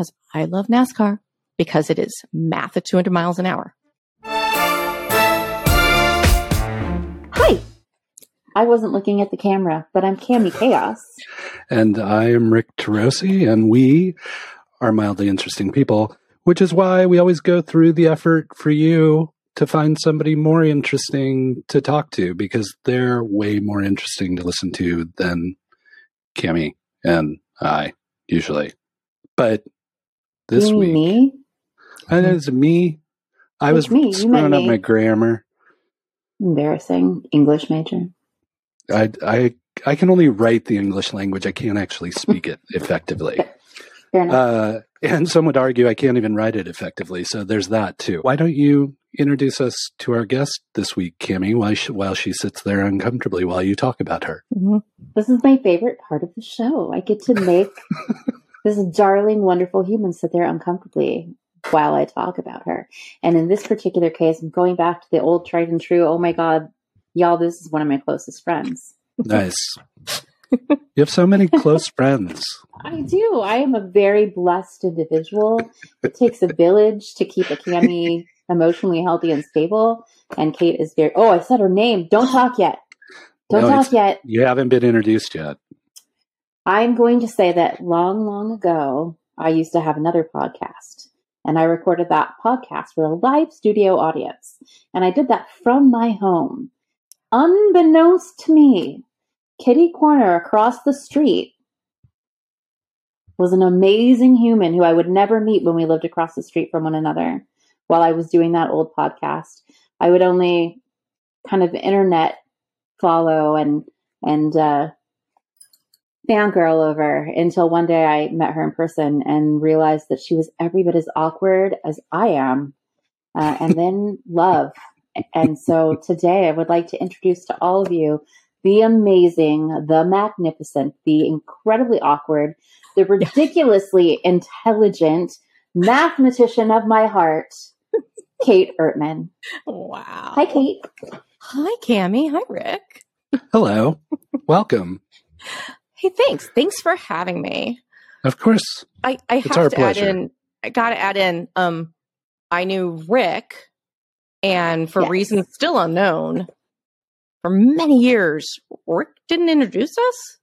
because I love NASCAR because it is math at 200 miles an hour. Hi. I wasn't looking at the camera, but I'm Cami Kaos. And I am Rick Turoczy, and we are mildly interesting people, which is why we always go through the effort for you to find somebody more interesting to talk to because they're way more interesting to listen to than Cami and I usually. But this You week, me? and it's me. I It's was me. Screwing up me. my grammar. Embarrassing. English major. I, I, I can only write the English language. I can't actually speak it effectively. Fair. Uh, and some would argue I can't even write it effectively. So there's that too. Why don't you introduce us to our guest this week, Kimmy, while she, while she sits there uncomfortably while you talk about her? Mm-hmm. this is my favorite part of the show. I get to make this darling, wonderful human sit there uncomfortably while I talk about her. And in this particular case, I'm going back to the old tried and true. Oh my God, y'all, this is one of my closest friends. Nice. you have so many close friends. I do. I am a very blessed individual. It takes a village to keep a Cami emotionally healthy and stable. And Kate is very. Oh, I said her name. Don't talk yet. Don't No, talk yet. You haven't been introduced yet. I'm going to say that long, long ago, I used to have another podcast. And I recorded that podcast for a live studio audience. And I did that from my home. Unbeknownst to me, Kitty Corner across the street was an amazing human who I would never meet when we lived across the street from one another while I was doing that old podcast. I would only kind of internet follow and and uh fangirl over until one day I met her in person and realized that she was every bit as awkward as I am. Uh, and then love. And so today I would like to introduce to all of you the amazing, the magnificent, the incredibly awkward, the ridiculously intelligent mathematician of my heart, Kate Ertmann. Wow. Hi, Kate. Hi, Cami. Hi, Rick. Hello. Welcome. Hey, thanks. Thanks for having me. Of course. I, I It's have our to pleasure. add in, I got to add in, um, I knew Rick, and for Yes. reasons still unknown, for many years, Rick didn't introduce us.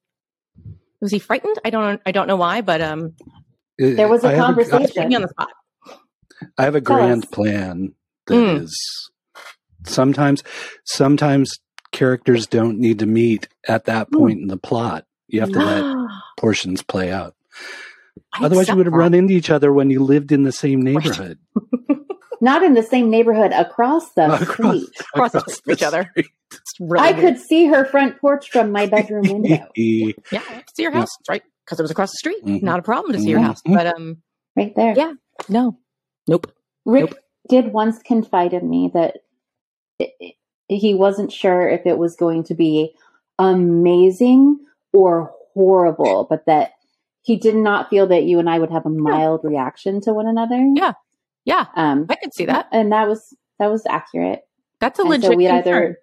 Was he frightened? I don't. I don't know why, but um, There was a I conversation. put me on the spot. I have a Tell grand us. plan that is Mm. sometimes sometimes characters don't need to meet at that Mm. point in the plot. You have to let portions play out. Otherwise, you would have that. run into each other when you lived in the same neighborhood. Not in the same neighborhood, across the Across- street. Across the each other. street. It's really I weird. could see her front porch from my bedroom window. Yeah, I could see your Yeah. house, right? Because it was across the street. Mhm. Not a problem to see your Mhm. house. But um, right there. Yeah. no, nope. Rick Nope. did once confide in me that i- i- he wasn't sure if it was going to be amazing or horrible, but that he did not feel that you and I would have a mild reaction to one another. Yeah. Yeah, Um, I could see that. and that was that was accurate. That's a And legit so we'd concern. either,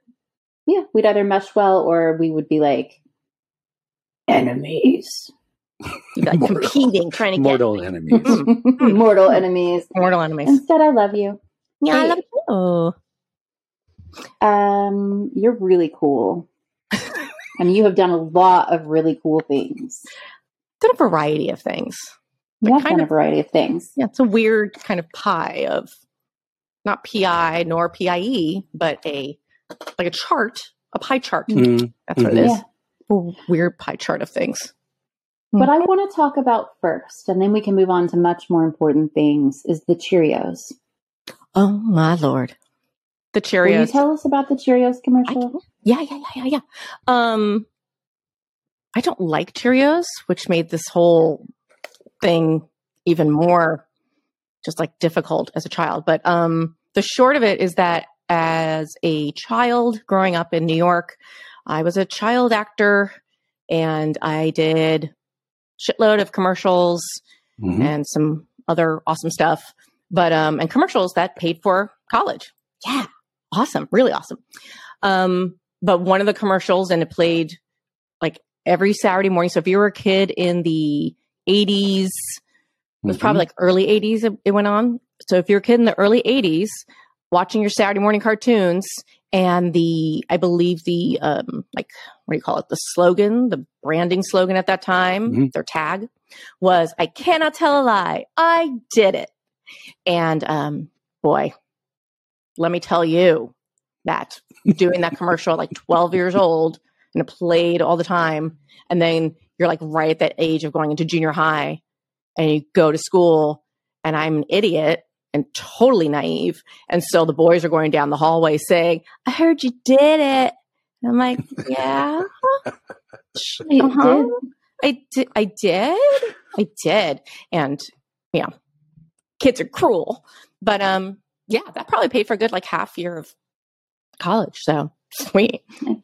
yeah, we'd either mesh well or we would be like enemies, You'd be, like competing, trying to get Mortal enemies. mortal enemies. mortal enemies. Instead, I love you. Yeah, I Hey. love you. Um, you're really cool. I mean, you have done a lot of really cool things. Done a variety of things. You But have kind done a of- variety of things. Yeah, it's a weird kind of pie of not PI nor PIE, but a like a chart, a pie chart. Mm, That's what it Yeah. is. A weird pie chart of things. What I want to talk about first, and then we can move on to much more important things, is the Cheerios. Oh my lord. The Will you tell us about the Cheerios commercial? can- yeah, yeah, yeah, yeah, yeah. Um, I don't like Cheerios, which made this whole thing even more just like difficult as a child. But um, the short of it is that as a child growing up in New York, I was a child actor and I did shitload of commercials mhm. and some other awesome stuff. But um, and commercials that paid for college. Yeah, awesome, really awesome. Um, but one of the commercials, and it played like every Saturday morning. So if you were a kid in the '80s, It was probably like early 80s it, it went on. So if you're a kid in the early 80s watching your Saturday morning cartoons and the I believe the um like what do you call it? The slogan, the branding slogan at that time, Mhm. their tag was I cannot tell a lie. I did it. And um boy, let me tell you that doing that commercial at like 12 years old and it played all the time and then you're like right at that age of going into junior high and you go to school and I'm an idiot and totally naive. And so the boys are going down the hallway saying, I heard you did it. And I'm like, yeah, You uh-huh. did? I did. I did. I did. And yeah, kids are cruel, but, um, yeah, that probably paid for a good like half year of college. So sweet. Nice.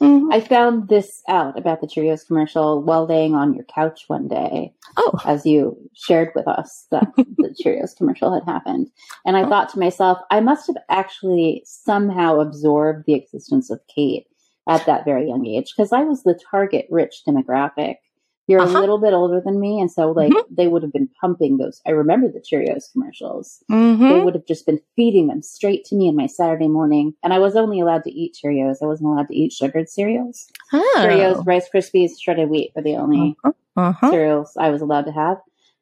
Mhm. I found this out about the Cheerios commercial while laying on your couch one day, Oh, as you shared with us that the Cheerios commercial had happened. And I thought to myself, I must have actually somehow absorbed the existence of Kate at that very young age because I was the target rich demographic. You're Uh-huh. a little bit older than me, and so like Mhm. they would have been pumping those. I remember the Cheerios commercials. They Mhm. would have just been feeding them straight to me in my Saturday morning. And I was only allowed to eat Cheerios. I wasn't allowed to eat sugared cereals. Oh. Cheerios, Rice Krispies, shredded wheat were the only Uh-huh. cereals I was allowed to have.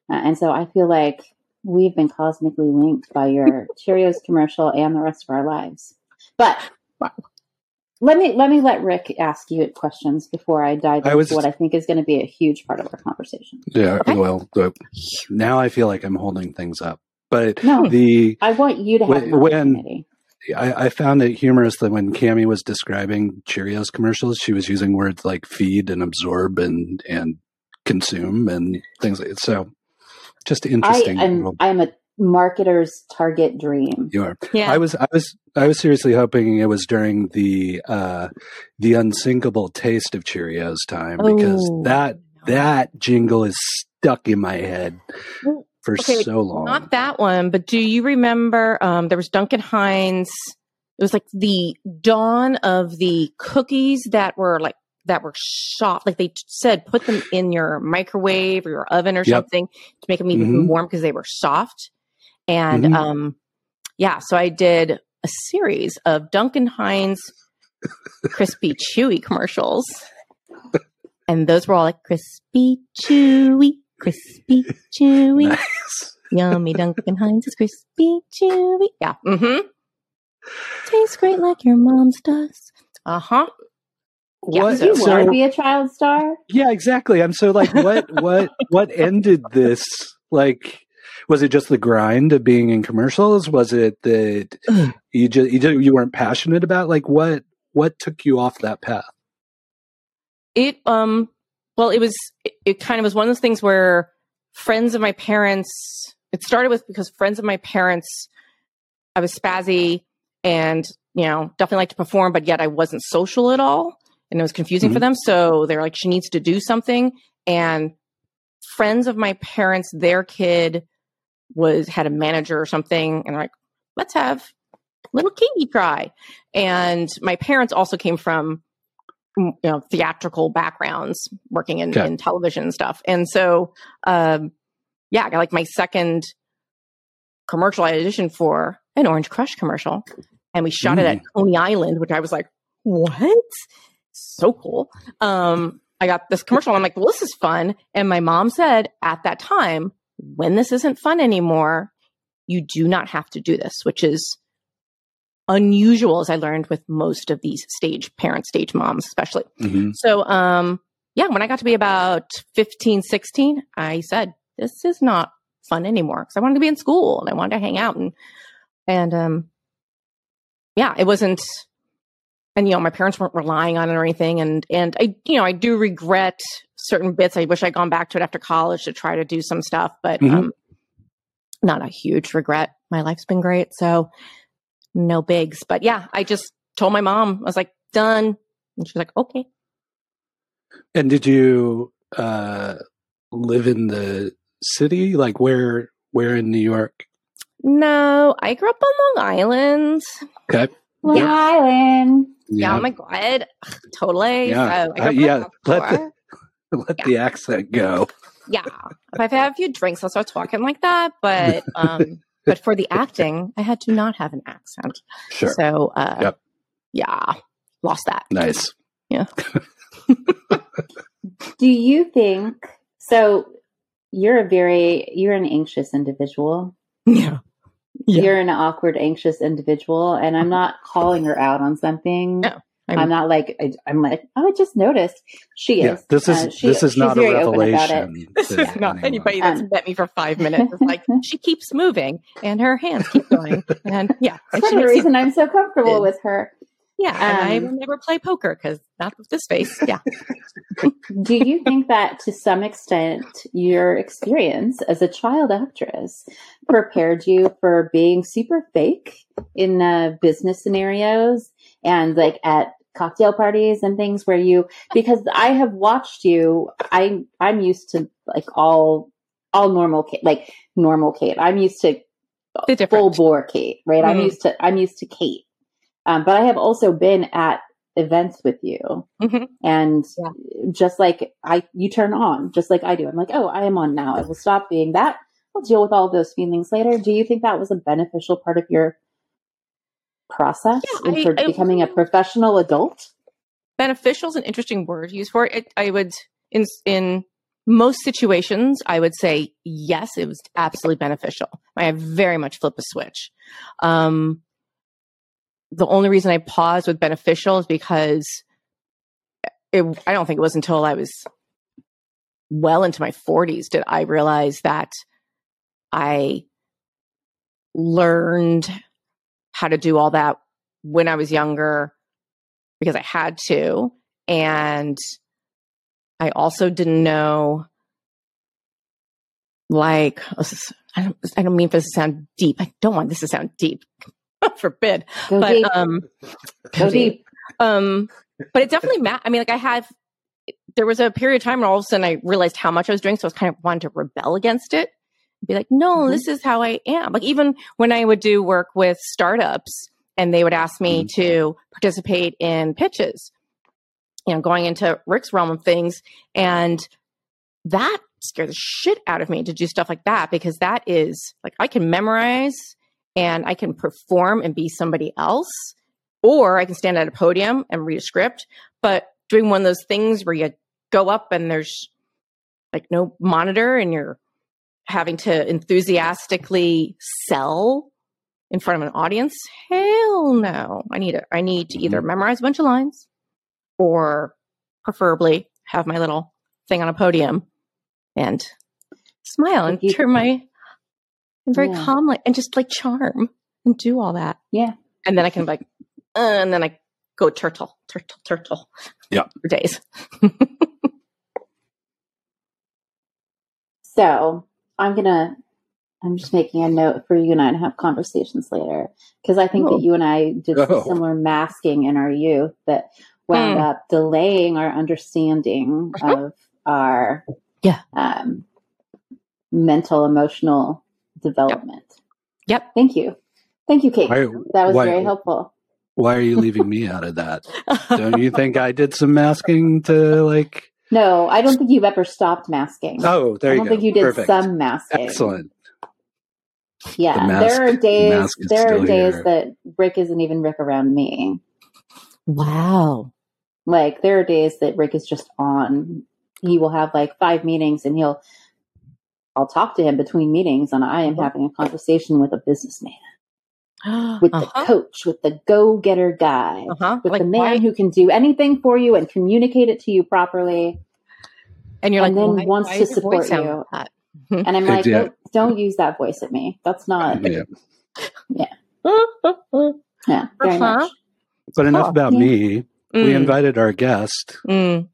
Uh, and so I feel like we've been cosmically linked by your Cheerios commercial and the rest of our lives. But let me let me let Rick ask you questions before I dive I into was- what I think is going to be a huge part of our conversation. Yeah. Okay. Well, uh, now I feel like I'm holding things up, but No, the I want you to have When- when- I, I found it humorous that when Cami was describing Cheerios commercials, she was using words like feed and absorb and and consume and things like so. Just interesting. I interesting. am I'm a marketer's target dream. you are. Yeah. I was I was I was seriously hoping it was during the uh the unsinkable taste of Cheerios time because Oh, that that jingle is stuck in my head for okay, so long. Not that one, but do you remember um, there was Duncan Hines? It was like the dawn of the cookies that were like that were soft. Like they said, put them in your microwave or your oven or Yep. something to make them even Mhm. warm because they were soft. And Mhm. um, yeah, so I did a series of Duncan Hines crispy chewy commercials. And those were all like crispy chewy, crispy chewy. Nice. Yummy Duncan Hines is crispy, chewy. Yeah. Mm-hmm. Tastes great like your mom's does. Uh huh. Yeah, What, you So- want to be a child star? yeah, exactly. I'm so like, what, what, what ended this? Like, was it just the grind of being in commercials? Was it that you just you, just, you weren't passionate about? Like, what, what took you off that path? It um. Well, it was. It, it kind of was one of those things where friends of my parents. It started with because friends of my parents. I was spazzy and you know definitely like to perform, but yet I wasn't social at all, and it was confusing for Mhm. them. So they're like, she needs to do something, and friends of my parents, their kid was had a manager or something, and like, let's have little Katie try. And my parents also came from mm, you know theatrical backgrounds, working in, Okay. in television and stuff, and so um, yeah, I got like my second commercial I auditioned for an Orange Crush commercial, and we shot it at Coney Island, which I was like, what? So cool. Um, I got this commercial. I'm like, well, this is fun. And my mom said at that time, when this isn't fun anymore, you do not have to do this, which is unusual, as I learned with most of these stage parents, stage moms, especially. Mhm. So, um, yeah, when I got to be about 15, 16, I said, this is not fun anymore because I wanted to be in school and I wanted to hang out and, and, um, yeah, it wasn't, and, you know, my parents weren't relying on it or anything. And, and I, you know, I do regret certain bits. I wish I'd gone back to it after college to try to do some stuff, but, Mhm. um, not a huge regret. My life's been great. So no bigs, but yeah, I just told my mom, I was like, done. And she's like, okay. And did you uh, live in the city? Like where? Where in New York? No, I grew up on Long Island. Okay. Long Yeah. Island. Yeah, oh my god, totally. Yeah. So I Uh, grew up yeah, on the let floor. Let the accent go. yeah. If I've had a few drinks, I'll start talking like that. But um, but for the acting, I had to not have an accent. Sure. So uh, Yep. yeah, lost that. Nice. Yeah. Do you think so? You're a very you're an anxious individual. Yeah. Yeah. You're an awkward, anxious individual, and I'm not calling her out on something. No, I'm, I'm- not like I, I'm like oh, I just noticed she Yeah. is. This is Uh, she- this is not a very open about it. revelation. This is not anyone. anybody that's Um, met me for five minutes. It's like she keeps moving and her hands keep going. And yeah, and That's she the reason I'm so comfortable Good. with her. yeah, and I um, will never play poker because not with this face. Yeah. Do you think that to some extent your experience as a child actress prepared you for being super fake in uh, business scenarios and like at cocktail parties and things where you because I have watched you I I'm used to like all all normal Kate like normal Kate I'm used to The full bore Kate right I'm Mhm. used to I'm used to Kate um, but I have also been at events with you Mhm. and Yeah. just like I, you turn on, just like I do. I'm like, oh, I am on now. I will stop being that. I'll deal with all those feelings later. Do you think that was a beneficial part of your process Yeah, I- for I- becoming a professional adult? beneficial is an interesting word to use for it. it. I would in in most situations, I would say yes, it was absolutely beneficial. I very much flip a switch. Um, the only reason I paused with beneficial is because it, I don't think it was until I was well into my 40s did I realize that I learned how to do all that when I was younger because I had to. And I also didn't know, like, I don't, I don't mean for this to sound deep. I don't want this to sound deep. Forbid. Go But, deep. um, Go deep. um, but it definitely, ma- I mean, like I have, there was a period of time where all of a sudden I realized how much I was doing. So I was kind of wanting to rebel against it. Be like, no, Mhm. this is how I am. Like even when I would do work with startups and they would ask me to participate in pitches, you know, going into Rick's realm of things. And that scared the shit out of me to do stuff like that because that is like I can memorize and I can perform and be somebody else, or I can stand at a podium and read a script. But doing one of those things where you go up and there's like no monitor and you're having to enthusiastically sell in front of an audience, hell no. I need it. I need to either memorize a bunch of lines or preferably have my little thing on a podium and smile and turn my and very Yeah. calmly and just like charm and do all that. Yeah. And then I can like, uh, and then I go turtle, turtle, turtle. Yeah. For days. So I'm gonna. I'm just making a note for you and I to have conversations later because I think Oh. that you and I did Oh. similar masking in our youth that wound Mm. up delaying our understanding Mhm. of our Yeah. um, mental emotional development. Yep. Thank you, thank you, Kate. Why, that was why- very helpful. why are you leaving me out of that? Don't you think I did some masking to like? No, I don't think you've ever stopped masking. Oh, there you go. I don't go. think you did Perfect. some masking. Excellent. Yeah, The mask- there are days. mask is There are days here. that Rick isn't even Rick around me. wow. Like there are days that Rick is just on. He will have like five meetings, and he'll. I'll talk to him between meetings, and I am having a conversation with a businessman, with the uh-huh. coach, with the go-getter guy, Uh-huh. with Like, the man why- who can do anything for you and communicate it to you properly. and you're and like, then why, wants why to does your voice support you. like? And I'm like, yeah. don't, don't use that voice at me. That's not. Yeah. Yeah, very Uh-huh. much. But enough Cool. about Yeah. me. We Mm, invited our guest. mm.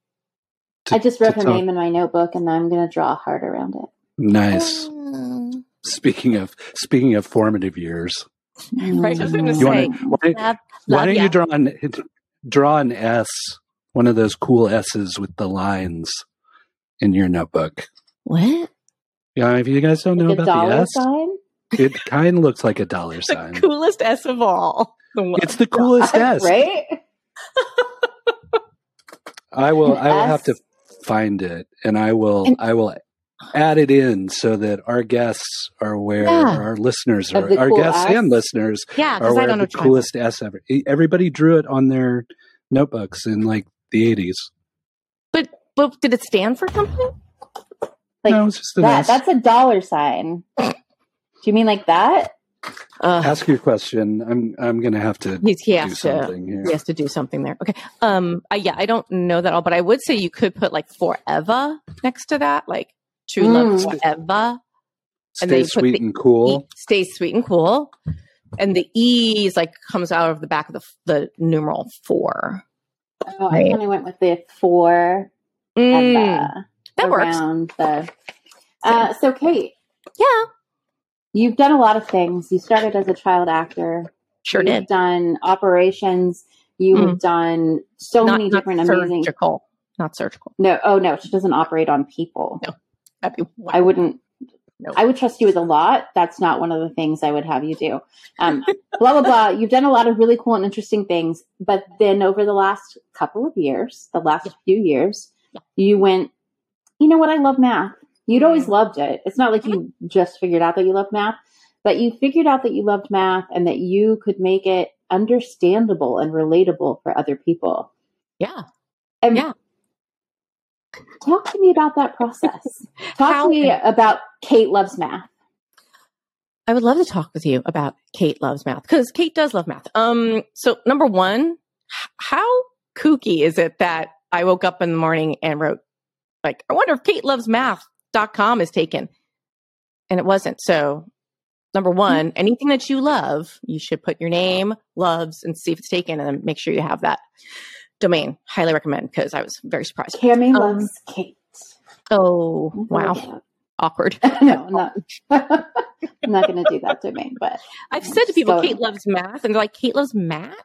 To, I just wrote her talk- name in my notebook, and I'm going to draw a heart around it. Nice. Mm. Speaking of speaking of formative years, Right, I was mm. you say, wanna, why, Love- why love don't ya. you draw an draw an S, one of those cool S's with the lines in your notebook? What? Yeah, if you guys don't know Like about the S, sign? it kind of looks like a dollar The sign. coolest S of all. It's the coolest S. right? I will. I will have to find it, and I will. And- I will added in so that our guests are aware, Yeah. our listeners are, the our cool guests S? and listeners Yeah, are because aware of the coolest S ever. Everybody drew it on their notebooks in like the 80s. But but did it stand for something? Like no, it's just an that. S. That's a dollar sign. Do you mean like that? Uh, Ask your question. I'm I'm going to have to he's, he do has to here. he has to do something there. Okay. Um. I, yeah, I don't know that all, but I would say you could put like forever next to that, like true love Mm. forever. and then Stay you sweet and cool. E, stay sweet and cool, and the E is like comes out of the back of the the numeral four. Oh, I Right. kind of went with the four Mm, and the that works. the. Uh, so, Kate, Yeah, you've done a lot of things. You started as a child actor. sure You've did. done operations. You have done so Not, many not different amazing. surgical. Not surgical. No, oh no, she doesn't operate on people. No. That'd be I wouldn't. No. I would trust you with a lot. That's not one of the things I would have you do. Um, blah blah blah. You've done a lot of really cool and interesting things, but then over the last couple of years, the last few years, Yeah. you went. You know what? I love math. You'd always Mhm. loved it. It's not like you just figured out that you loved math, but you figured out that you loved math and that you could make it understandable and relatable for other people. Yeah. And Yeah. Talk to me about that process. Talk How- to me about Kate loves math. I would love to talk with you about Kate loves math because Kate does love math. Um, so number one, how kooky is it that I woke up in the morning and wrote like, I wonder if Kate loves math.com is taken. And it wasn't. So number one, anything that you love, you should put your name, loves, and see if it's taken and make sure you have that domain. Highly recommend because I was very surprised. Cami Um, loves Kate. Oh, wow. Awkward. no, I'm not. I'm not going to do that domain, but I've said to people, So- Kate loves math, and they're like, Kate loves math?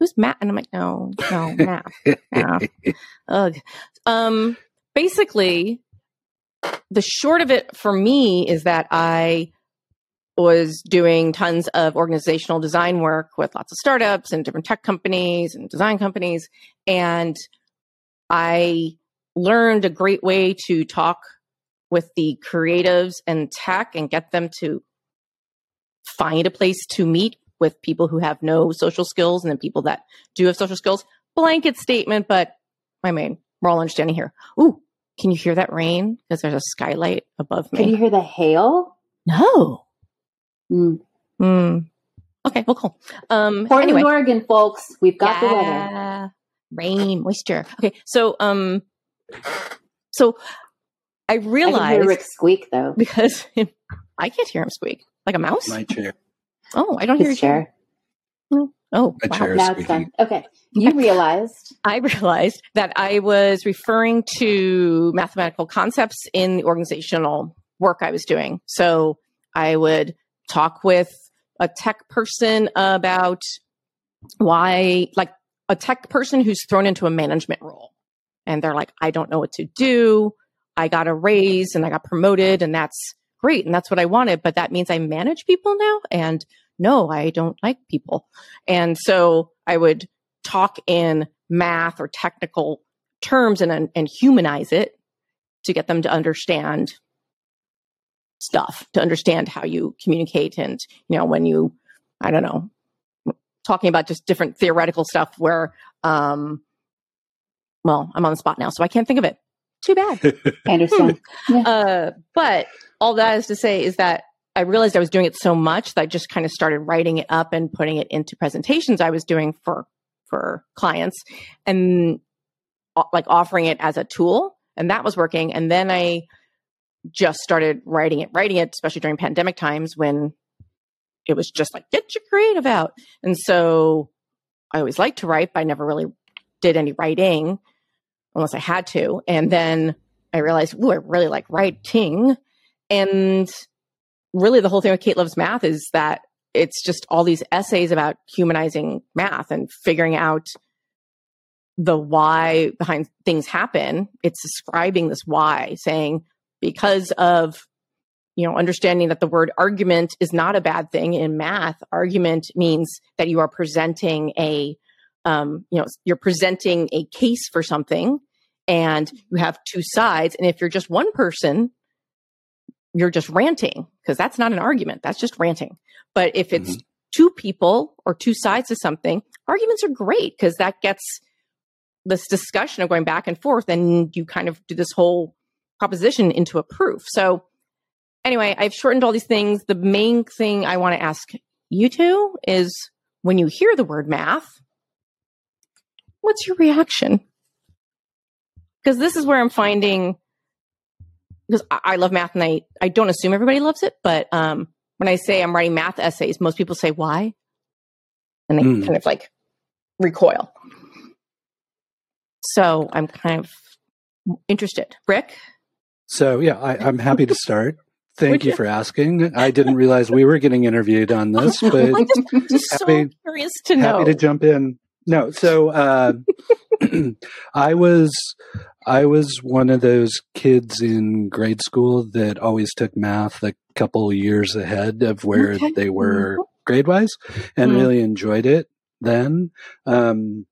Who's Matt? And I'm like, no, no, math. math. Ugh. Um, basically, the short of it for me is that I was doing tons of organizational design work with lots of startups and different tech companies and design companies. And I learned a great way to talk with the creatives and tech and get them to find a place to meet with people who have no social skills and then people that do have social skills. Blanket statement, but I mean, we're all understanding here. Ooh, can you hear that rain? Because there's a skylight above me. can you hear the hail? No. Mm. Hmm. Okay, well, cool. Um, Portland, anyway, Oregon, folks. We've got the weather. Rain, moisture. Okay, so um, so I I can hear realized Rick squeak though. because I can't hear him squeak like a mouse. My chair. oh, I don't hear His you. chair. Oh, My wow. chair is Now it's done. Okay, you realized. I realized that I was referring to mathematical concepts in the organizational work I was doing. So I would talk with a tech person about why, like a tech person who's thrown into a management role. And they're like, I don't know what to do. I got a raise and I got promoted, and that's great. And that's what I wanted. But that means I manage people now. And no, I don't like people. And so I would talk in math or technical terms and, and humanize it to get them to understand stuff, to understand how you communicate. And, you know, when you, I don't know, talking about just different theoretical stuff where, um, well, I'm on the spot now, so I can't think of it. Too bad. I understand. Uh, but all that is to say is that I realized I was doing it so much that I just kind of started writing it up and putting it into presentations I was doing for for clients and like offering it as a tool and that was working and then I just started writing it writing it especially during pandemic times when it was just like get your creative out and so I always liked to write but I never really did any writing unless I had to and then I realized, ooh, I really like writing. And really, the whole thing with Kate Loves Math is that it's just all these essays about humanizing math and figuring out the why behind things happen. It's describing this why, saying because of you know understanding that the word argument is not a bad thing in math. Argument means that you are presenting a um, you know you're presenting a case for something and you have two sides. And if you're just one person, you're just ranting because that's not an argument. That's just ranting. But if it's Mhm. two people or two sides of something, arguments are great because that gets this discussion of going back and forth and you kind of do this whole proposition into a proof. So anyway, I've shortened all these things. The main thing I want to ask you two is when you hear the word math, what's your reaction? Because this is where I'm finding because I, I love math and I, I don't assume everybody loves it, but um, when I say I'm writing math essays, most people say why, and they Mm. kind of like recoil. So I'm kind of interested. Rick, So yeah, I, I'm happy to start. Thank Would you for asking. I didn't realize we were getting interviewed on this, but I'm just, just so curious to know. happy to jump in. No, so uh, I was I was one of those kids in grade school that always took math a couple years ahead of where Okay. they were grade wise, and Mm. really enjoyed it then. Um,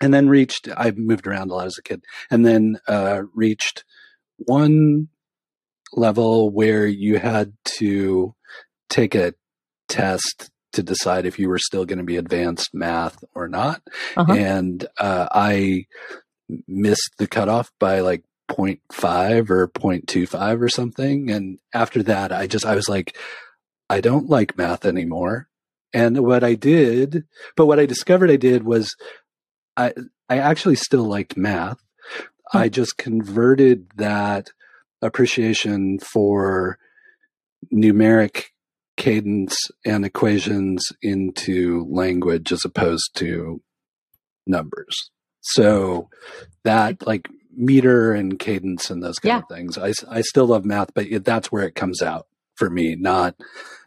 and then reached. I moved around a lot as a kid, and then uh, reached one level where you had to take a test to decide if you were still going to be advanced math or not. Uh-huh. And uh, I missed the cutoff by like 0.5 or 0.25 or something. And after that, I just, I was like, I don't like math anymore. And what I did, but what I discovered I did was I, I actually still liked math. I just converted that appreciation for numeric cadence and equations into language as opposed to numbers. So that like meter and cadence and those kind Yeah. of things. I, I still love math, but it, that's where it comes out for me, not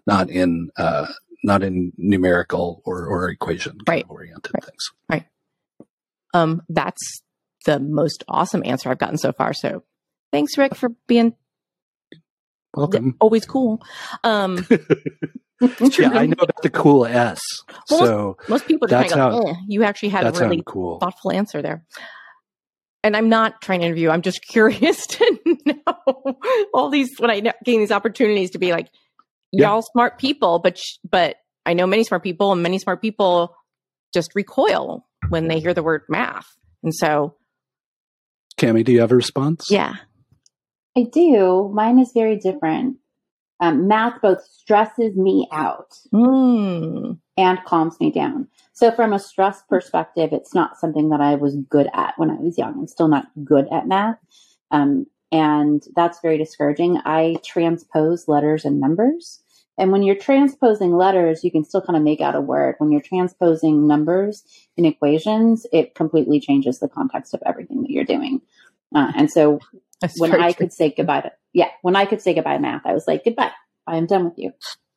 not in uh, not in numerical or, or equation Right. oriented Right. things. Right. Um, that's the most awesome answer I've gotten so far. So thanks, Rick, for being Welcome. always cool. Um, Yeah, I know about the cool S. Well, so most people just That's kind of go, how- eh. you actually had a really cool. thoughtful answer there. And I'm not trying to interview. I'm just curious to know all these when I gain these opportunities to be like, y'all smart people, but sh- but I know many smart people, and many smart people just recoil when they hear the word math. And so, Cami, do you have a response? yeah, I do. Mine is very different. Um, math both stresses me out mm, and calms me down. So, from a stress perspective, it's not something that I was good at when I was young. I'm still not good at math. Um, and that's very discouraging. I transpose letters and numbers. And when you're transposing letters, you can still kind of make out a word. When you're transposing numbers in equations, it completely changes the context of everything that you're doing. Uh, and so that's when I true. could say goodbye to yeah, when I could say goodbye to math, I was like, goodbye. I am done with you.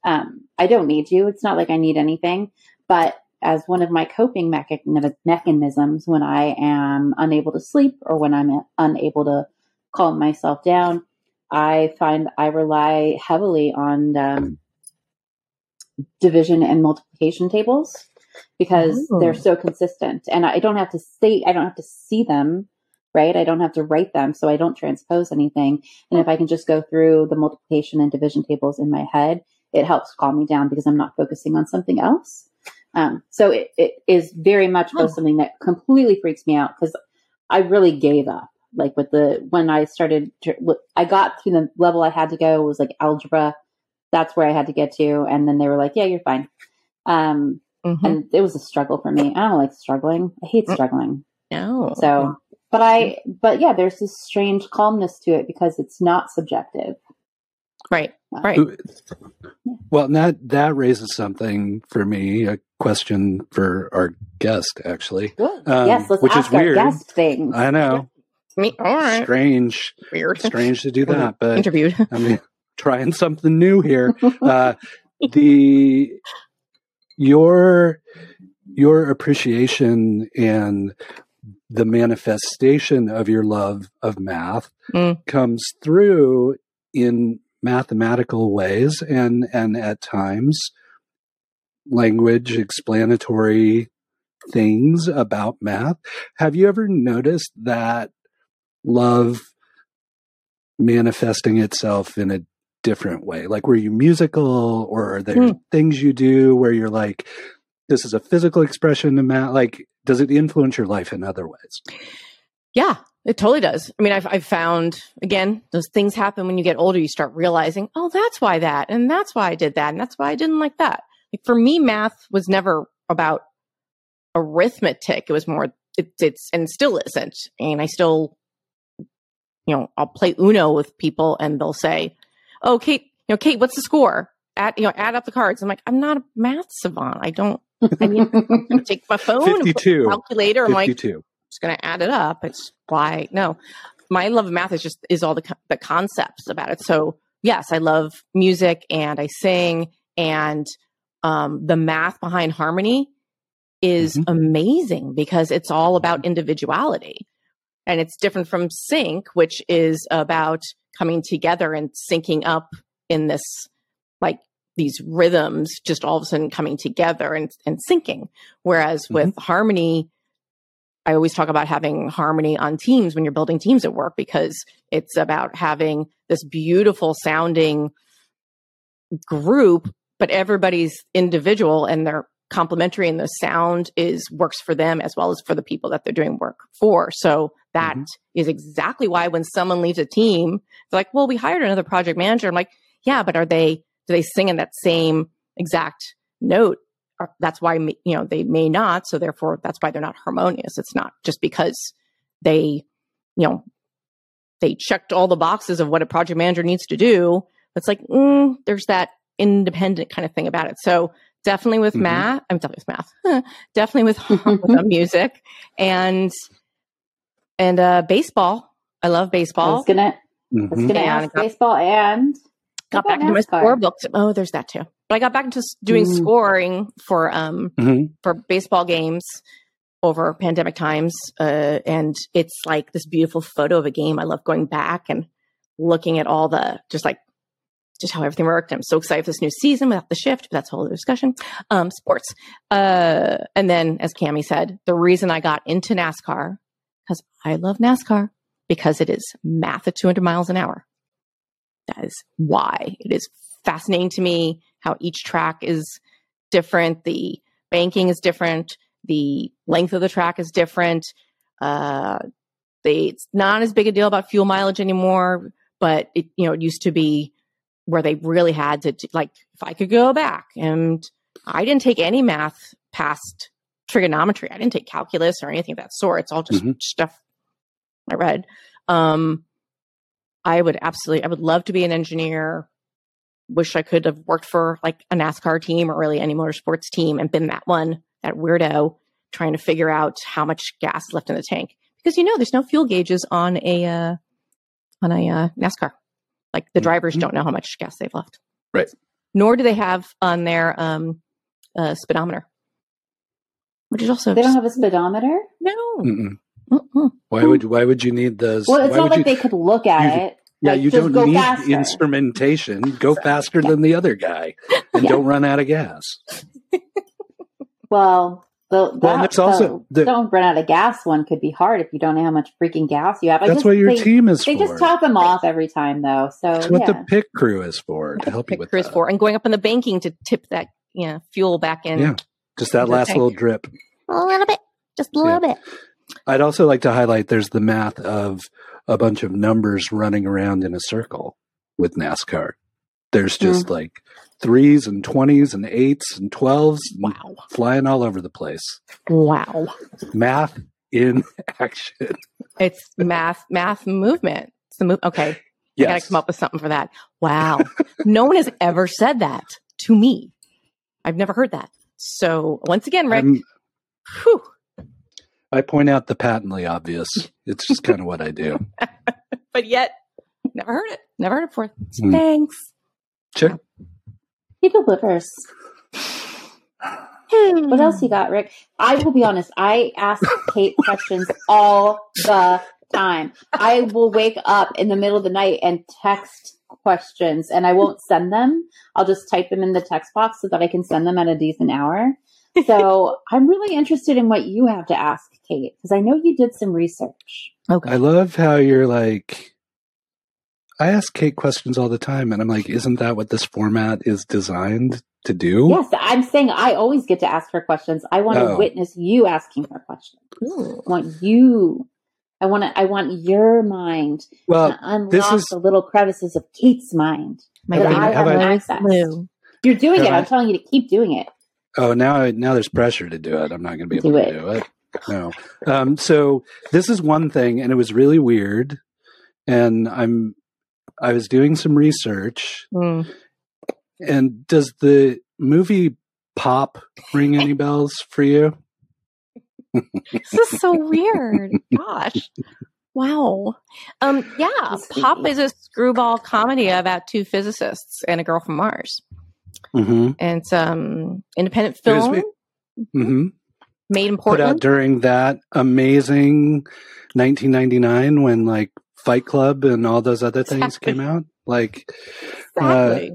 Um, I don't need you. It's not like I need anything. But as one of my coping mechan- mechanisms, when I am unable to sleep or when I'm unable to calm myself down, I find I rely heavily on um, division and multiplication tables because Oh. they're so consistent, and I don't have to say I don't have to see them right? I don't have to write them, so I don't transpose anything. And if I can just go through the multiplication and division tables in my head, it helps calm me down because I'm not focusing on something else. Um, so it, it is very much both Oh. something that completely freaks me out because I really gave up. Like with the when I started, to, I got to the level I had to go was like algebra. That's where I had to get to, and then they were like, "Yeah, you're fine." Um, Mhm. and it was a struggle for me. I don't like struggling. I hate Mm. struggling. no, So, but I, but yeah, there's this strange calmness to it because it's not subjective. right, right. Well, that that raises something for me. A question for our guest, actually. Good. Um, yes, let's which is our weird. guest things. I know, Me, all right, strange, weird. strange to do that, but Interviewed. I mean, trying something new here. Uh, the your your appreciation and the manifestation of your love of math Mm. comes through in mathematical ways and and at times language explanatory things about math have you ever noticed that love manifesting itself in a different way? Like, were you musical, or are there Mm. things you do where you're like, this is a physical expression of math? Like, does it influence your life in other ways? Yeah, it totally does. I mean, I've, I've found, again, those things happen when you get older. You start realizing, oh, that's why that, and that's why I did that, and that's why I didn't like that. Like for me, math was never about arithmetic. It was more, it, it's, and still isn't. And I still, you know, I'll play Uno with people and they'll say, oh, Kate, you know, Kate, what's the score? Add, you know, add up the cards. I'm like, I'm not a math savant. I don't, I mean, I take my phone and put the 52. calculator. I'm like, 52. just going to add it up. It's why no, my love of math is just is all the the concepts about it. So yes, I love music and I sing and um, the math behind harmony is Mhm. amazing because it's all about individuality and it's different from sync, which is about coming together and syncing up in this like these rhythms just all of a sudden coming together and, and syncing. Whereas mm-hmm. with harmony, I always talk about having harmony on teams when you're building teams at work because it's about having this beautiful sounding group, but everybody's individual and they're complementary and the sound is works for them as well as for the people that they're doing work for. So that is Mhm. exactly why when someone leaves a team, they're like, well, we hired another project manager. I'm like, yeah, but are they, do they sing in that same exact note? Or That's why, you know, they may not. So therefore that's why they're not harmonious. It's not just because they, you know, they checked all the boxes of what a project manager needs to do. It's like, mm, there's that independent kind of thing about it. So definitely with Mhm. math, I'm definitely with math, definitely with, with uh, music and, and, uh, baseball. I love I baseball. was gonna, I was Mhm. gonna And ask got- baseball and got back into my NASCAR? score books. Oh, there's that too. But I got back into doing Mm. scoring for um Mhm. for baseball games over pandemic times, uh, and it's like this beautiful photo of a game. I love going back and looking at all the just like just how everything worked. I'm so excited for this new season without the shift. But that's a whole other discussion. Um, sports, uh, and then as Cami said, the reason I got into NASCAR because I love NASCAR because it is math at 200 miles an hour. That is why it is fascinating to me how each track is different. The banking is different. The length of the track is different. Uh, they, it's not as big a deal about fuel mileage anymore, but it, you know, it used to be where they really had to, like, if I could go back and I didn't take any math past trigonometry. I didn't take calculus or anything of that sort. It's all just Mhm. stuff I read. Um, I would absolutely, I would love to be an engineer. Wish I could have worked for like a NASCAR team or really any motorsports team and been that one, that weirdo trying to figure out how much gas is left in the tank. Because you know, there's no fuel gauges on a, uh, on a uh, NASCAR. Like the drivers Mhm. don't know how much gas they've left. Right. Nor do they have on their um, uh, speedometer, which is also they don't have a speedometer. no. Mm-mm. Mm-mm. Why would why would you need those? Well, it's why not like you, they could look at you- it. Yeah, like, you don't need faster. instrumentation. Go faster than the other guy, and Yeah. don't run out of gas. Well, the, that, Well, and there's also the the- don't run out of gas one could be hard if you don't know how much freaking gas you have. I That's just, what your they, team is They for. just top them off every time, though. So That's what yeah. the pit crew is for to help you Pick with Chris that. for and going up in the banking to tip that you know, fuel back in Yeah. Just that last tank. little drip. a little bit, just a little bit. I'd also like to highlight there's the math of a bunch of numbers running around in a circle with NASCAR. There's just mm. like threes and twenties and eights and twelves Wow, flying all over the place. wow! Math in action. It's math, math movement. It's the move. Okay, I gotta come up with something for that. Wow, no one has ever said that to me. I've never heard that. So once again, Rick, whew, I point out the patently obvious. It's just kind of what I do. but yet never heard it. Never heard it before. Hmm. Thanks. Sure. He delivers. What else you got, Rick? I will be honest. I ask Kate questions all the time. I will wake up in the middle of the night and text questions, and I won't send them. I'll just type them in the text box so that I can send them at a decent hour. So I'm really interested in what you have to ask, Kate, because I know you did some research. Okay. I love how you're like, I ask Kate questions all the time, and I'm like, isn't that what this format is designed to do? Yes, I'm saying I always get to ask her questions. I want to Oh. witness you asking her questions. Ooh. I want you. I want to. I want your mind Well, to unlock this is- the little crevices of Kate's mind. My Have that I- I have have I- access. You're doing Have it. I- I'm telling you to keep doing it. oh, now now there's pressure to do it. I'm not going to be able Do to it. do it. No. Um, so this is one thing, and it was really weird. And I'm I was doing some research, Mm. and does the movie Pop ring any bells for you? This is so weird. Gosh. Wow. Um, yeah, Pop is a screwball comedy about two physicists and a girl from Mars. Mm-hmm. And it's um independent It was film Mm-hmm. made in Portland. Put out during that amazing 1999 when like Fight Club and all those other things Exactly. came out. Like, Exactly.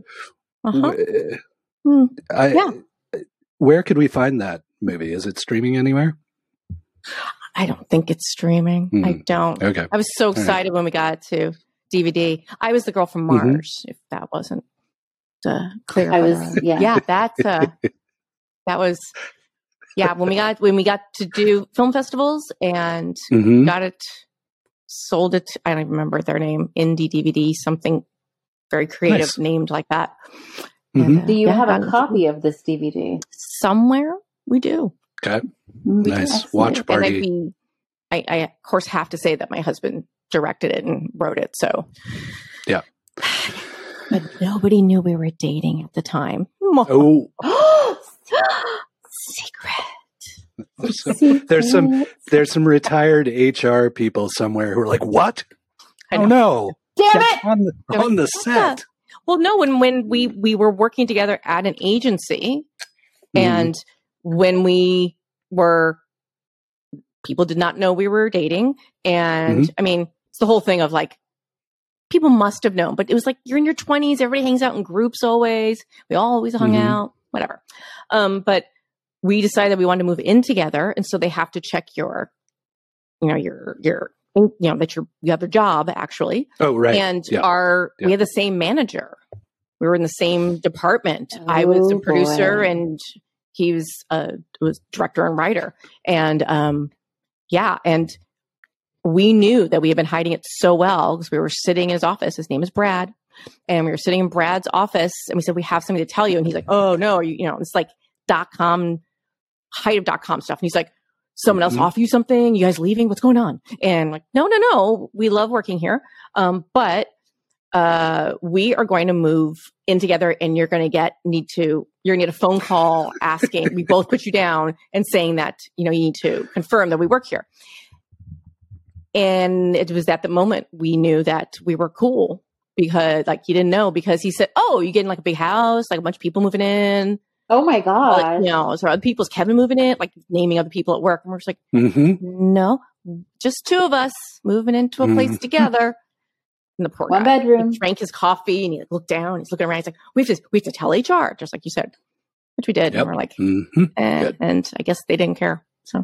uh-huh. w- Hmm. I, Yeah. where could we find that movie? Is it streaming anywhere? I don't think it's streaming. I Hmm. don't. Okay. I was so right. excited when we got it to DVD. I was the girl from Mhm. Mars, if that wasn't uh, clear. I was. uh, Yeah. yeah, that's uh, that was yeah when we got when we got to do film festivals and hmm got it sold it. I don't even remember their name. Indie DVD, something very creative Nice. named like that. Mhm. And, uh, Do you yeah, have a copy of this DVD? somewhere? We do. Okay. Mm, Nice. excellent. Watch And I, party. I, I of course have to say that my husband directed it and wrote it. So Yeah. but nobody knew we were dating at the time. Oh, Secret. There's some there's some retired HR people somewhere who are like, "What? I Oh know. no! Damn it! On the on the like, "What set." Well, no, when when we we were working together at an agency, Mhm. and when we were, people did not know we were dating, and I mean, it's the whole thing of like. People must have known, but it was like you're in your 20s. Everybody hangs out in groups always. We always hung Mhm. out, whatever. Um, but we decided we wanted to move in together, and so they have to check your, you know, your your you know that you're you have a job actually, Oh right. and Yeah. our Yeah. we had the same manager. We were in the same department. I was a Oh, producer, boy. and he was a was director and writer. And um, yeah, and we knew that we had been hiding it so well because we were sitting in his office. His name is Brad, and we were sitting in Brad's office, and we said we have something to tell you. And he's like, "Oh no, you, you know, it's like dot com height of dot com stuff." And he's like. Someone else Mhm. offer you something? You guys leaving? What's going on? And I'm like, no, no, no. We love working here. Um, but uh, we are going to move in together and you're going to get need to you're going to get a phone call asking we both put you down and saying that you know you need to confirm that we work here and it was at the moment we knew that we were cool because like you didn't know because he said oh you getting like a big house like a bunch of people moving in Oh my god! you know so other people's kevin moving in like naming other people at work and we're just like mm-hmm. no just two of us moving into a place Mhm. together and the poor One guy, bedroom. he drank his coffee and he looked down. He's looking around. He's like, "We have to, we have to tell HR," just like you said, which we did. Yep. And we're like, hmm eh, and I guess they didn't care. So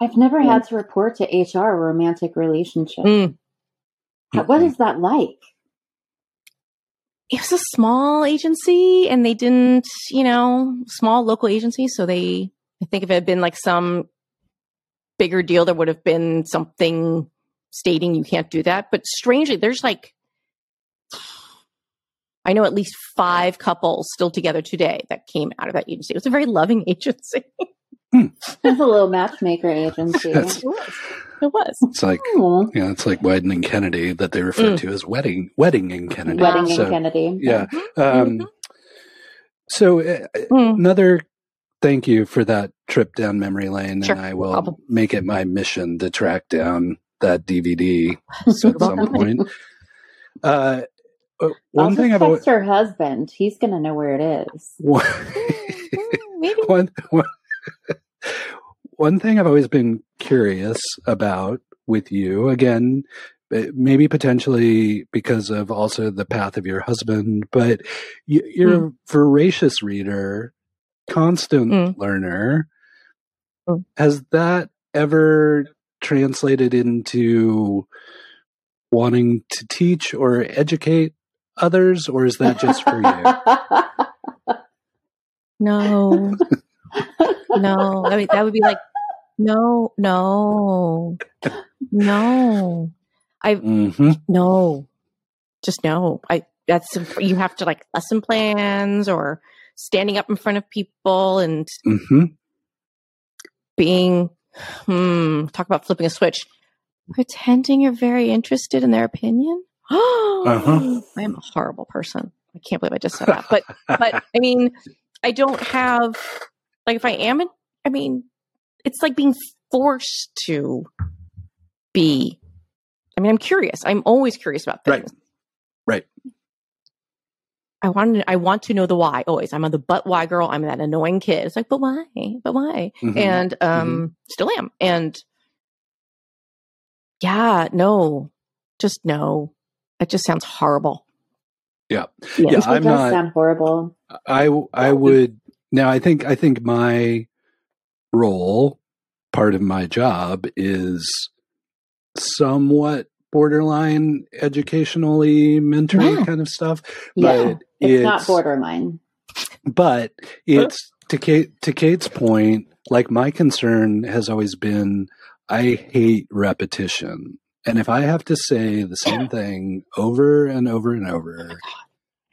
I've never had to report to HR a romantic relationship. Mm. How- What is that like? It was a small agency, and they didn't, you know, small local agency. So they, I think, if it had been like some bigger deal, there would have been something stating you can't do that. But strangely, there's like. I know at least five couples still together today that came out of that agency. It was a very loving agency. It's a little matchmaker agency. That's- It was. It was. It's like Oh, yeah, it's like Wieden and Kennedy that they refer Mm. to as wedding wedding in Kennedy. Wedding so, in Kennedy. Yeah. Mhm. Um, so uh, Mm. another thank you for that trip down memory lane, Sure, and I no will make it my mission to track down that DVD at some point. Uh, uh, one I'll thing just I've always, her husband. He's gonna know where it is. one, Mm, Maybe. one, one, one thing I've always been curious about with you, again, uh, maybe potentially because of also the path of your husband, but you, you're a voracious reader, constant Mm. learner. Mm. Has that ever translated into wanting to teach or educate others, or is that just for you? No. No. I mean, that would be like, no, no, no. I, hmm no. Just no. I, that's, you have to like lesson plans or standing up in front of people and mm-hmm. being, hmm, talk about flipping a switch, pretending you're very interested in their opinion. Uh-huh. I am a horrible person. I can't believe I just said that. But, but I mean, I don't have, like, if I am, in, I mean, it's like being forced to be. I mean, I'm curious. I'm always curious about Right. things. Right. I want to, I want to know the why always. I'm on the but why girl. I'm that annoying kid. It's like, but why? But why? Mhm. And um still am. And yeah, no. Just no. That just sounds horrible. Yeah. Yeah, Yeah, it I'm does not- sound horrible. I I would now. I think I think my role, part of my job, is somewhat borderline educationally mentoring Yeah. kind of stuff. Yeah, But it's, not borderline. But it's to Kate to Kate's point. Like my concern has always been, I hate repetition, and if I have to say the same thing over and over and over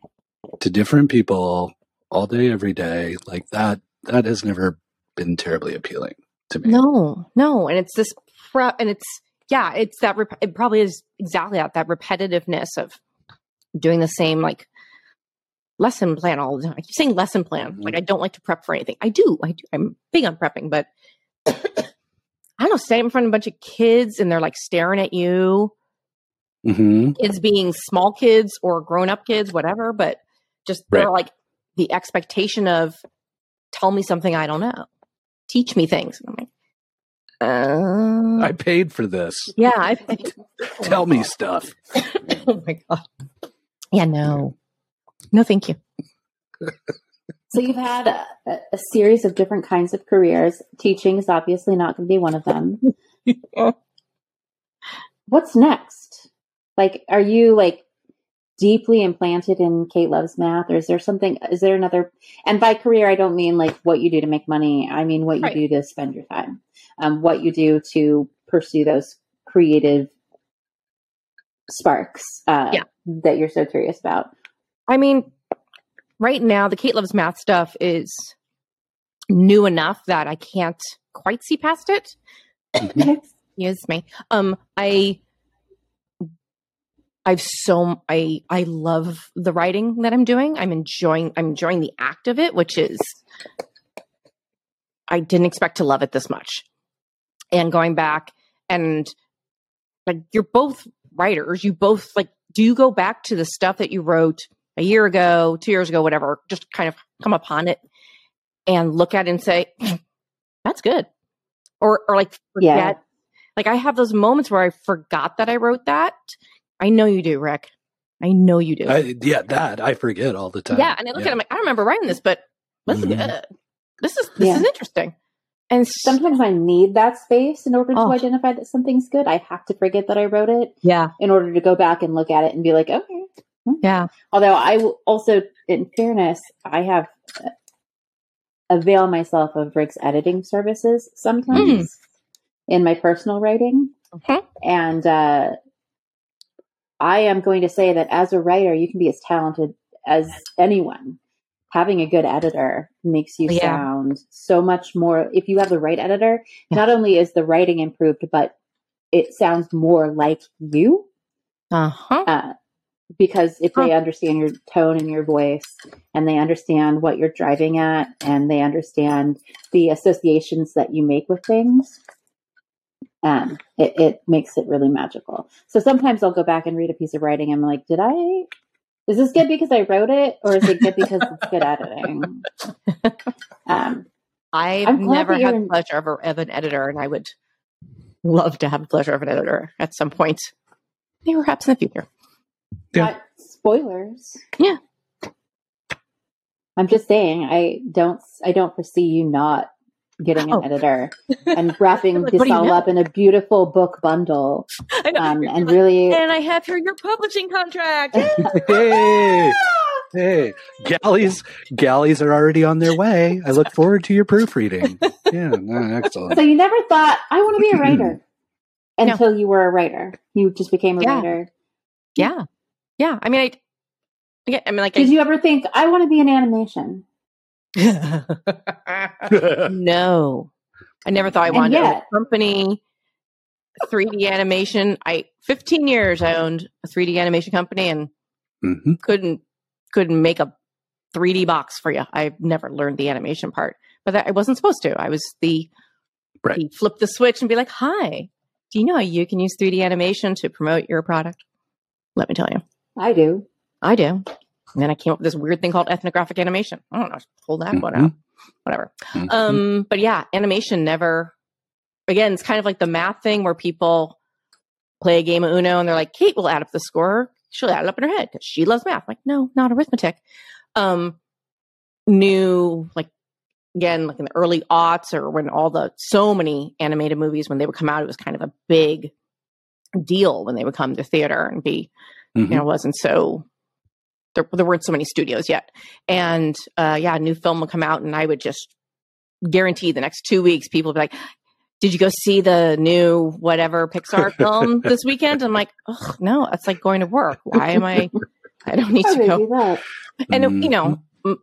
oh to different people all day, every day, like that, that has never been terribly appealing to me. No, no. And it's this pre- and it's yeah, it's that rep- it probably is exactly that that repetitiveness of doing the same like lesson plan all the time. I keep saying lesson plan. Mhm. Like I don't like to prep for anything. I do. I do. I'm big on prepping, but I don't know, standing in front of a bunch of kids and they're like staring at you. hmm Kids being small kids or grown up kids, whatever, but just they're like the expectation of tell me something I don't know. Teach me things. And I'm like, uh, I paid for this. yeah, I paid. Tell me stuff. oh my god. Yeah, no. No, thank you. So you've had a, a series of different kinds of careers. Teaching is obviously not going to be one of them. What's next? Like, are you like deeply implanted in Kate Loves Math, or is there something? Is there another? And by career, I don't mean like what you do to make money. I mean what you Right. do to spend your time. Um, what you do to pursue those creative sparks uh, Yeah. that you're so curious about. I mean, right now the Kate Loves Math stuff is new enough that I can't quite see past it. Excuse me. Um, I I've so I I love the writing that I'm doing. I'm enjoying I'm enjoying the act of it, which is I didn't expect to love it this much. And going back and like you're both writers, you both like do you go back to the stuff that you wrote a year ago, two years ago, whatever, just kind of come upon it and look at it and say, that's good. Or or like forget Yeah. like I have those moments where I forgot that I wrote that. I know you do, Rick. I know you do. I, yeah, that I forget all the time. yeah, and I look at it, I'm like, I remember writing this, but this is Mhm. good. This is this Yeah. is interesting. And Sometimes I need that space in order to Oh. identify that something's good. I have to forget that I wrote it yeah, in order to go back and look at it and be like, okay. yeah, Although I will also, in fairness, I have uh, avail myself of Rick's editing services sometimes in my personal writing. Mhm. And uh, I am going to say that as a writer, you can be as talented as anyone. Having a good editor makes you Yeah. sound so much more. If you have the right editor, Yeah. not only is the writing improved, but it sounds more like you uh huh. uh, because if they understand your tone and your voice and they understand what you're driving at and they understand the associations that you make with things um, it, it makes it really magical so sometimes i'll go back and read a piece of writing and i'm like did i is this good because i wrote it or is it good because it's good editing um, I've never that you're had in- the pleasure of, a, of an editor, and I would love to have the pleasure of an editor at some point, maybe perhaps in the future. Yeah. not spoilers Yeah. i'm just saying i don't i don't foresee you not getting an Oh. editor and wrapping Like, this what you all know? up in a beautiful book bundle I know. um, and really and I have here your publishing contract. hey, hey, galleys, galleys are already on their way. I look forward to your proofreading. Yeah, no, excellent. so you never thought i want to be a writer No. until you were a writer you just became a Yeah. writer yeah, yeah. I mean, I, yeah, I mean, like, did you ever think i want to be in animation I, no, I never thought I And wanted to own yet- a company. 3D animation. I 15 years I owned a 3D animation company and hmm couldn't couldn't make a 3D box for you. I never learned the animation part, but that, I wasn't supposed to. I was the Right. the flip the switch and be like, "Hi, do you know how you can use 3D animation to promote your product?" Let me tell you, i do I do. And then I came up with this weird thing called ethnographic animation. I don't know, pull that one out, whatever. Mhm. Um, but yeah, animation never. Again, it's kind of like the math thing where people play a game of Uno and they're like, "Kate will add up the score. She'll add it up in her head because she loves math." I'm like, no, not arithmetic. Um, new like again, like in the early aughts or when all the so many animated movies when they would come out, it was kind of a big deal when they would come to theater and be Mhm. you know, wasn't so there, there weren't so many studios yet. And uh, yeah, a new film would come out, and I would just guarantee the next two weeks, people would be like, "Did you go see the new whatever Pixar film this weekend?" I'm like, "Oh no, it's like going to work. Why am I? I don't need How to go." you do that? And you Mm-hmm. know,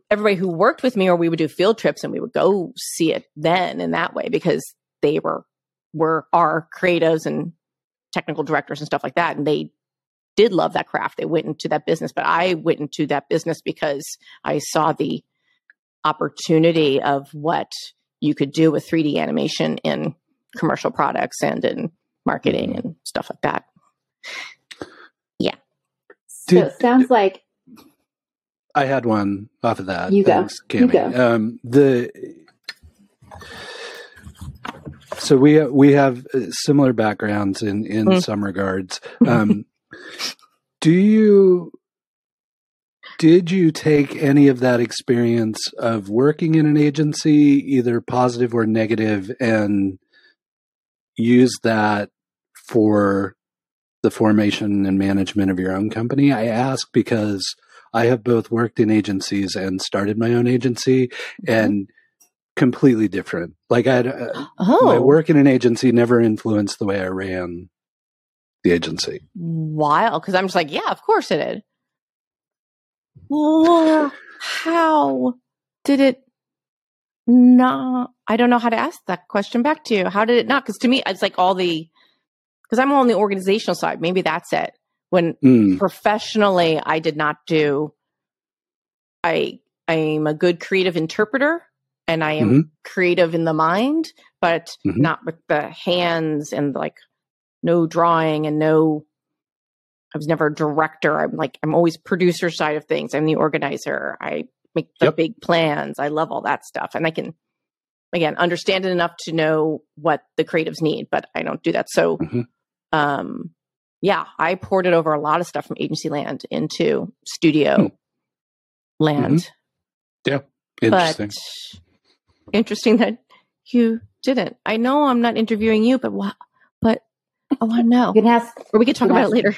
everybody who worked with me, or we would do field trips, and we would go see it then in that way because they were were our creatives and technical directors and stuff like that, and they did love that craft. They went into that business, but I went into that business because I saw the opportunity of what you could do with 3D animation in commercial products and in marketing Mm-hmm. and stuff like that. Yeah. So it sounds like I had one off of that. You go. Thanks, You Cami. go. Um, the so we we have uh, similar backgrounds in in Mm. some regards. Um, do you did you take any of that experience of working in an agency, either positive or negative, and use that for the formation and management of your own company? I ask because I have both worked in agencies and started my own agency, and completely different. Like I, uh, Oh, my work in an agency never influenced the way I ran the agency. wild. Because I'm just like, yeah, of course it did. Well, how did it not? I don't know how to ask that question back to you. How did it not? Because to me, it's like all the, because I'm on the organizational side. Maybe that's it. When Mm, professionally, I did not do, I, I'm a good creative interpreter and I am Mhm. creative in the mind, but Mhm. not with the hands and like no drawing and no I was never a director. I'm like I'm always producer side of things. I'm the organizer. I make the Yep. big plans. I love all that stuff. And I can again understand it enough to know what the creatives need, but I don't do that. So Mhm. um yeah, I poured it over a lot of stuff from agency land into studio land. Yeah. Interesting. But interesting that you didn't. I know I'm not interviewing you, but what? But I want to know. you can ask. Or we could talk you can about it later.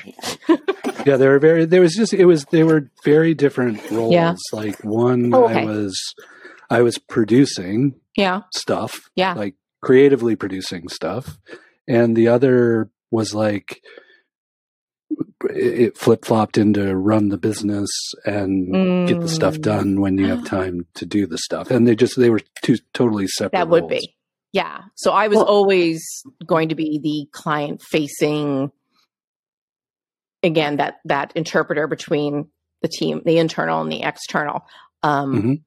yeah, they were very. There was just. It was. They were very different roles. Yeah. Like one, Oh, I okay. was, I was producing Yeah. stuff. Yeah. Like creatively producing stuff, and the other was like. It it flip flopped into run the business and get the stuff Mm. done when you have time to do the stuff, and they just they were two totally separate. That would roles. be. Yeah. So I was Well- always going to be the client facing again that that interpreter between the team, the internal and the external. Um Mhm.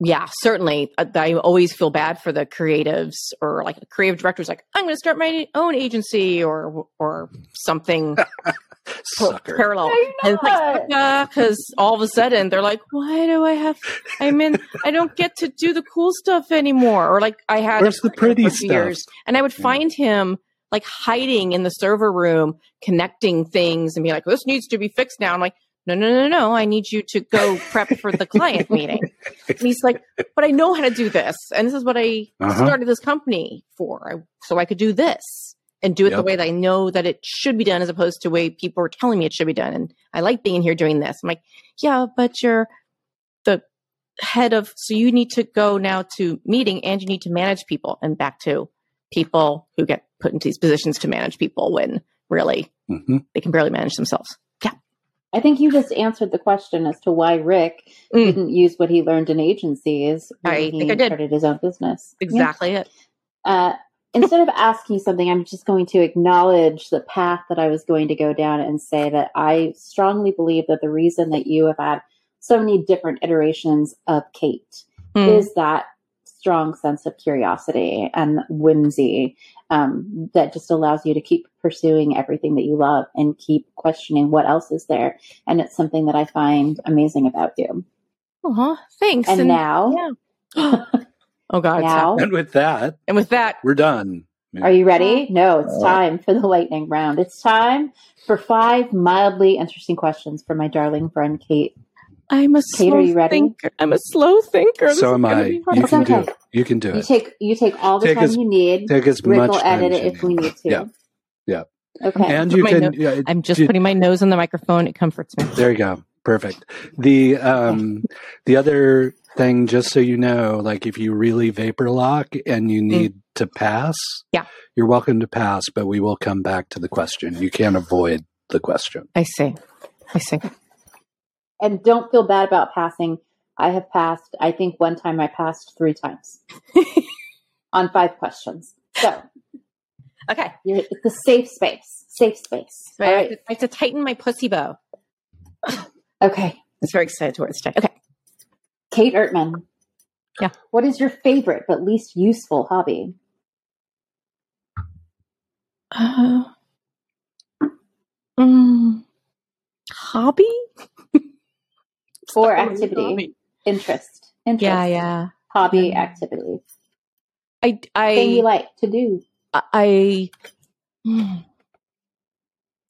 yeah, certainly uh, I always feel bad for the creatives or like a creative director's like I'm going to start my own agency or or something Sucker. parallel. No, And like, because all of a sudden they're like, why do I have, I mean, I don't get to do the cool stuff anymore. Or like I had Where's the pretty stuff? years, and I would find him like hiding in the server room, connecting things and be like, this needs to be fixed now. I'm like, no, no, no, no. I need you to go prep for the client meeting. And he's like, but I know how to do this. And this is what I Uh-huh. started this company for. I, so I could do this and do it the way that I know that it should be done as opposed to the way people are telling me it should be done. And I like being here doing this. I'm like, yeah, but you're the head of, so you need to go now to meeting and you need to manage people and back to people who get put into these positions to manage people when really hmm they can barely manage themselves. Yeah. I think you just answered the question as to why Rick Mm. didn't use what he learned in agencies when I he think I did. started his own business. Yeah. Exactly it. Uh, instead of asking you something, I'm just going to acknowledge the path that I was going to go down and say that I strongly believe that the reason that you have had so many different iterations of Kate Mm. is that strong sense of curiosity and whimsy um, that just allows you to keep pursuing everything that you love and keep questioning what else is there. And it's something that I find amazing about you. Aw, thanks. And, now, yeah. oh God. now, And with that, And with that, we're done. Are you ready? No, it's uh, time for the lightning round. It's time for five mildly interesting questions for my darling friend Kate. I'm a Kate, slow are you ready? thinker. I'm a slow thinker. This So is am I. You. It's can do okay. it. You can do You it. take you take all the Take time as- you need. Take as Rick much will time edit as it you if we need. need to. Yeah. Yeah. Okay. And you can. no- yeah, I'm just do- putting my nose on the microphone. It comforts me. There you go. Perfect. The um the other thing, just so you know, like if you really vapor lock and you need to pass, Yeah. you're welcome to pass, but we will come back to the question. You can't avoid the question. I see. I see. and don't feel bad about passing. I have passed. I think one time I passed three times on five questions. So Okay. you're, it's a safe space. Safe space. So All I, have right. to, I have to tighten my pussy bow. Okay. It's very excited towards today. Okay. Kate Ertmann. Yeah. What is your favorite but least useful hobby? Uh, mm, hobby? Or activity? hobby. Interest. Interest. Yeah, yeah. Hobby, Yeah. activity. I, I, Thing you like to do. I, I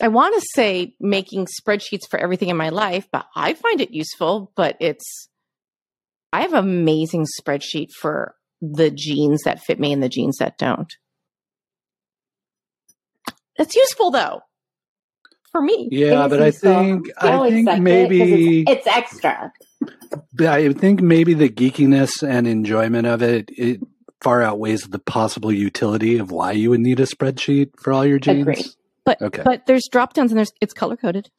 want to say making spreadsheets for everything in my life, but I find it useful. But it's, I have an amazing spreadsheet for the jeans that fit me and the jeans that don't. It's useful though, for me. Yeah, but is I think You'll I think accept it 'cause maybe it's, it's extra. but I think maybe the geekiness and enjoyment of it it far outweighs the possible utility of why you would need a spreadsheet for all your jeans. Agreed. But Okay. but there's drop downs and there's it's color coded.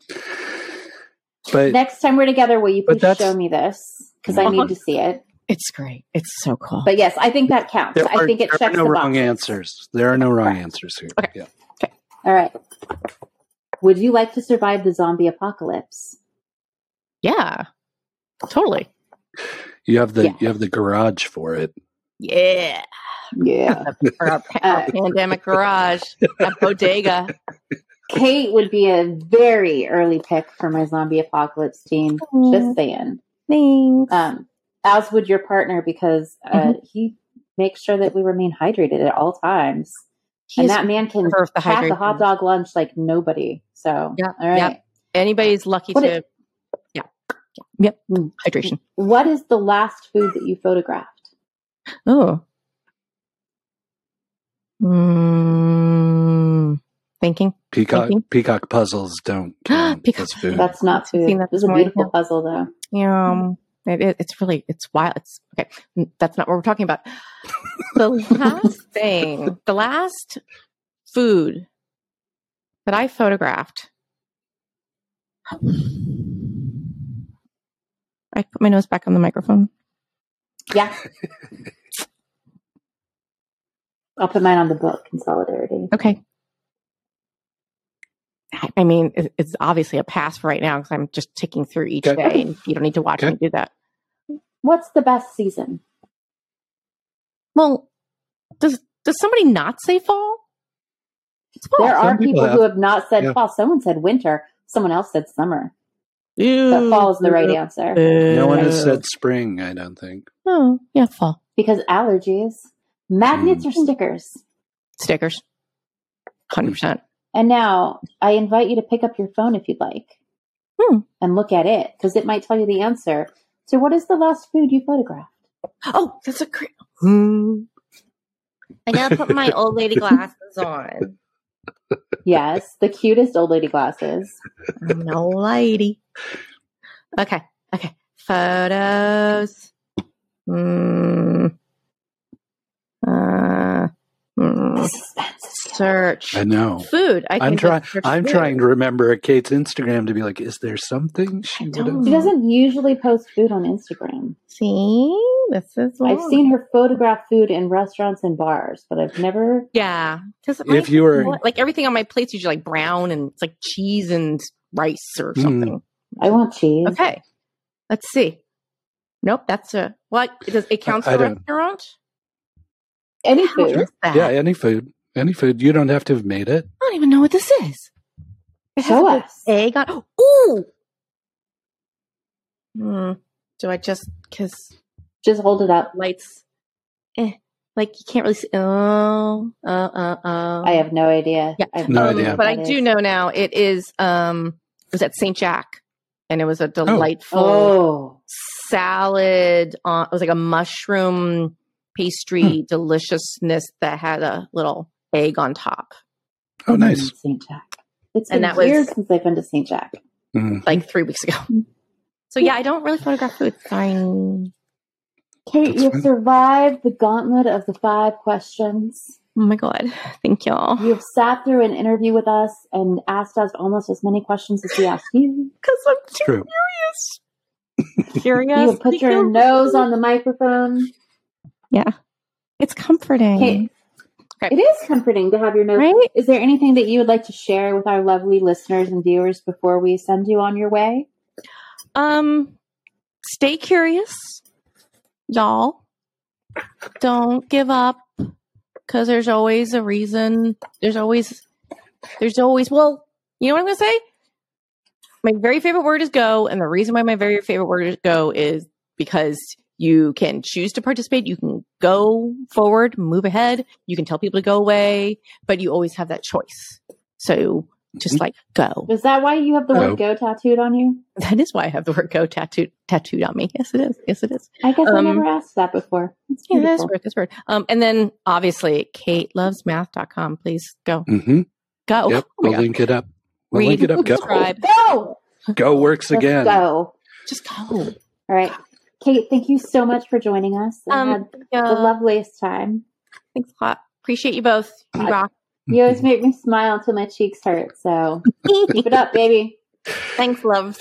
But Next time we're together, will you please show me this? Because I need to see it. It's great. It's so cool. But yes, I think that counts. there I are, think it checks. there are no the wrong boxes. answers. There are no wrong Correct. answers here. Okay. Yeah. All right. Would you like to survive the zombie apocalypse? yeah. Totally. You have the Yeah. you have the garage for it. Yeah. Yeah. Or our, pa- Uh, pandemic garage, a bodega. Kate would be a very early pick for my zombie apocalypse team. Aw. Just saying. Thanks. Um, as would your partner because uh, Mm-hmm. he makes sure that we remain hydrated at all times. He's and that man can for the pack a hot dog lunch like nobody. So, Yeah, all right. yeah. Anybody's lucky What to. it- yeah. Yep. Mm. Hydration. What is the last food that you photographed? Oh. Mm, thinking. Peacock Thinking. peacock puzzles don't count Peacock as food. That's not I've food. seen that This is this a morning, beautiful puzzle, though. Yeah. um, It, it- it's really it's wild. It's okay. That's not what we're talking about. The last thing, the last food that I photographed. I put my nose back on the microphone. Yeah. I'll put mine on the book in solidarity. Okay. I- I mean, it's obviously a pass for right now because I'm just ticking through each Okay. day, and you don't need to watch Okay. me do that. What's the best season? Well, does does somebody not say fall? Fall. There are people people have. who have not said Yeah. fall. Someone said winter. Someone else said summer. But Ew. fall is the right answer no one has said spring, I don't think. Oh, yeah, fall. because allergies, magnets, Hmm. or stickers. Stickers. 100%. And now I invite you to pick up your phone if you'd like. Hmm. and look at it because it might tell you the answer. So, what is the last food you photographed? Oh, that's a great. Hmm. I gotta put my old lady glasses on. Yes, the cutest old lady glasses. I'm an old lady. Okay. Okay. Photos. Hmm. Uh, hmm. Search. I know. Food. I I'm trying. I'm food. trying to remember Kate's Instagram to be like, is there something she I would don't? She doesn't usually post food on Instagram. See, this is. I've seen her photograph food in restaurants and bars, but I've never. Yeah, because If you were- like everything on my plate's usually like brown and it's like cheese and rice or Mm. something. I want cheese. Okay, let's see. Nope, that's a what? It does it counts for a don't- restaurant? Any food. that? Yeah, any food. Any food. You don't have to have made it. I don't even know what this is. It Show a us. egg on. Ooh. Hmm. Do I just because Just hold it up. lights? Eh, like you can't really see. Oh, uh, uh, uh. I have no idea. Yeah. I have No idea idea. but I do is. know now it is. Um, it was at St. Jack, and it was a delightful Oh, salad. On, it was like a mushroom pastry deliciousness that had a little egg on top. Oh, nice. St. Jack. It's And been that was- years since I've been to St. Jack. Mm. like three weeks ago. So yeah, I don't really photograph food. Fine. Kate, That's you've fine. survived the gauntlet of the five questions. Oh my god, thank y'all. You have sat through an interview with us and asked us almost as many questions as we asked you. Because I'm It's true. too curious. You put your nose on the microphone. Yeah, it's comforting. Kate, Okay. it is comforting to have your nose. Right? Is there anything that you would like to share with our lovely listeners and viewers before we send you on your way? Um, stay curious, y'all. Don't give up because there's always a reason. There's always, there's always. Well, you know what I'm gonna say. My very favorite word is go, and the reason why my very favorite word is go is because you can choose to participate. You can go forward, move ahead. You can tell people to go away, but you always have that choice. So just like go. Is that why you have the No. word go tattooed on you? That is why I have the word go tattooed tattooed on me. Yes, it is. Yes, it is. I guess I Um, never asked that before. It's Yeah, that's beautiful. weird. That's weird. Um, and then obviously katelovesmath.com. Please go. hmm Go. Yep. Oh We'll God. link it up. We'll Read, link it up. Go. subscribe. Go! Go works Let's again. go. Just go. All right. Kate, thank you so much for joining us. I Um, had the loveliest time. Thanks a lot. Appreciate you both. You rock. You always make me smile until my cheeks hurt. So keep it up, baby. Thanks, loves.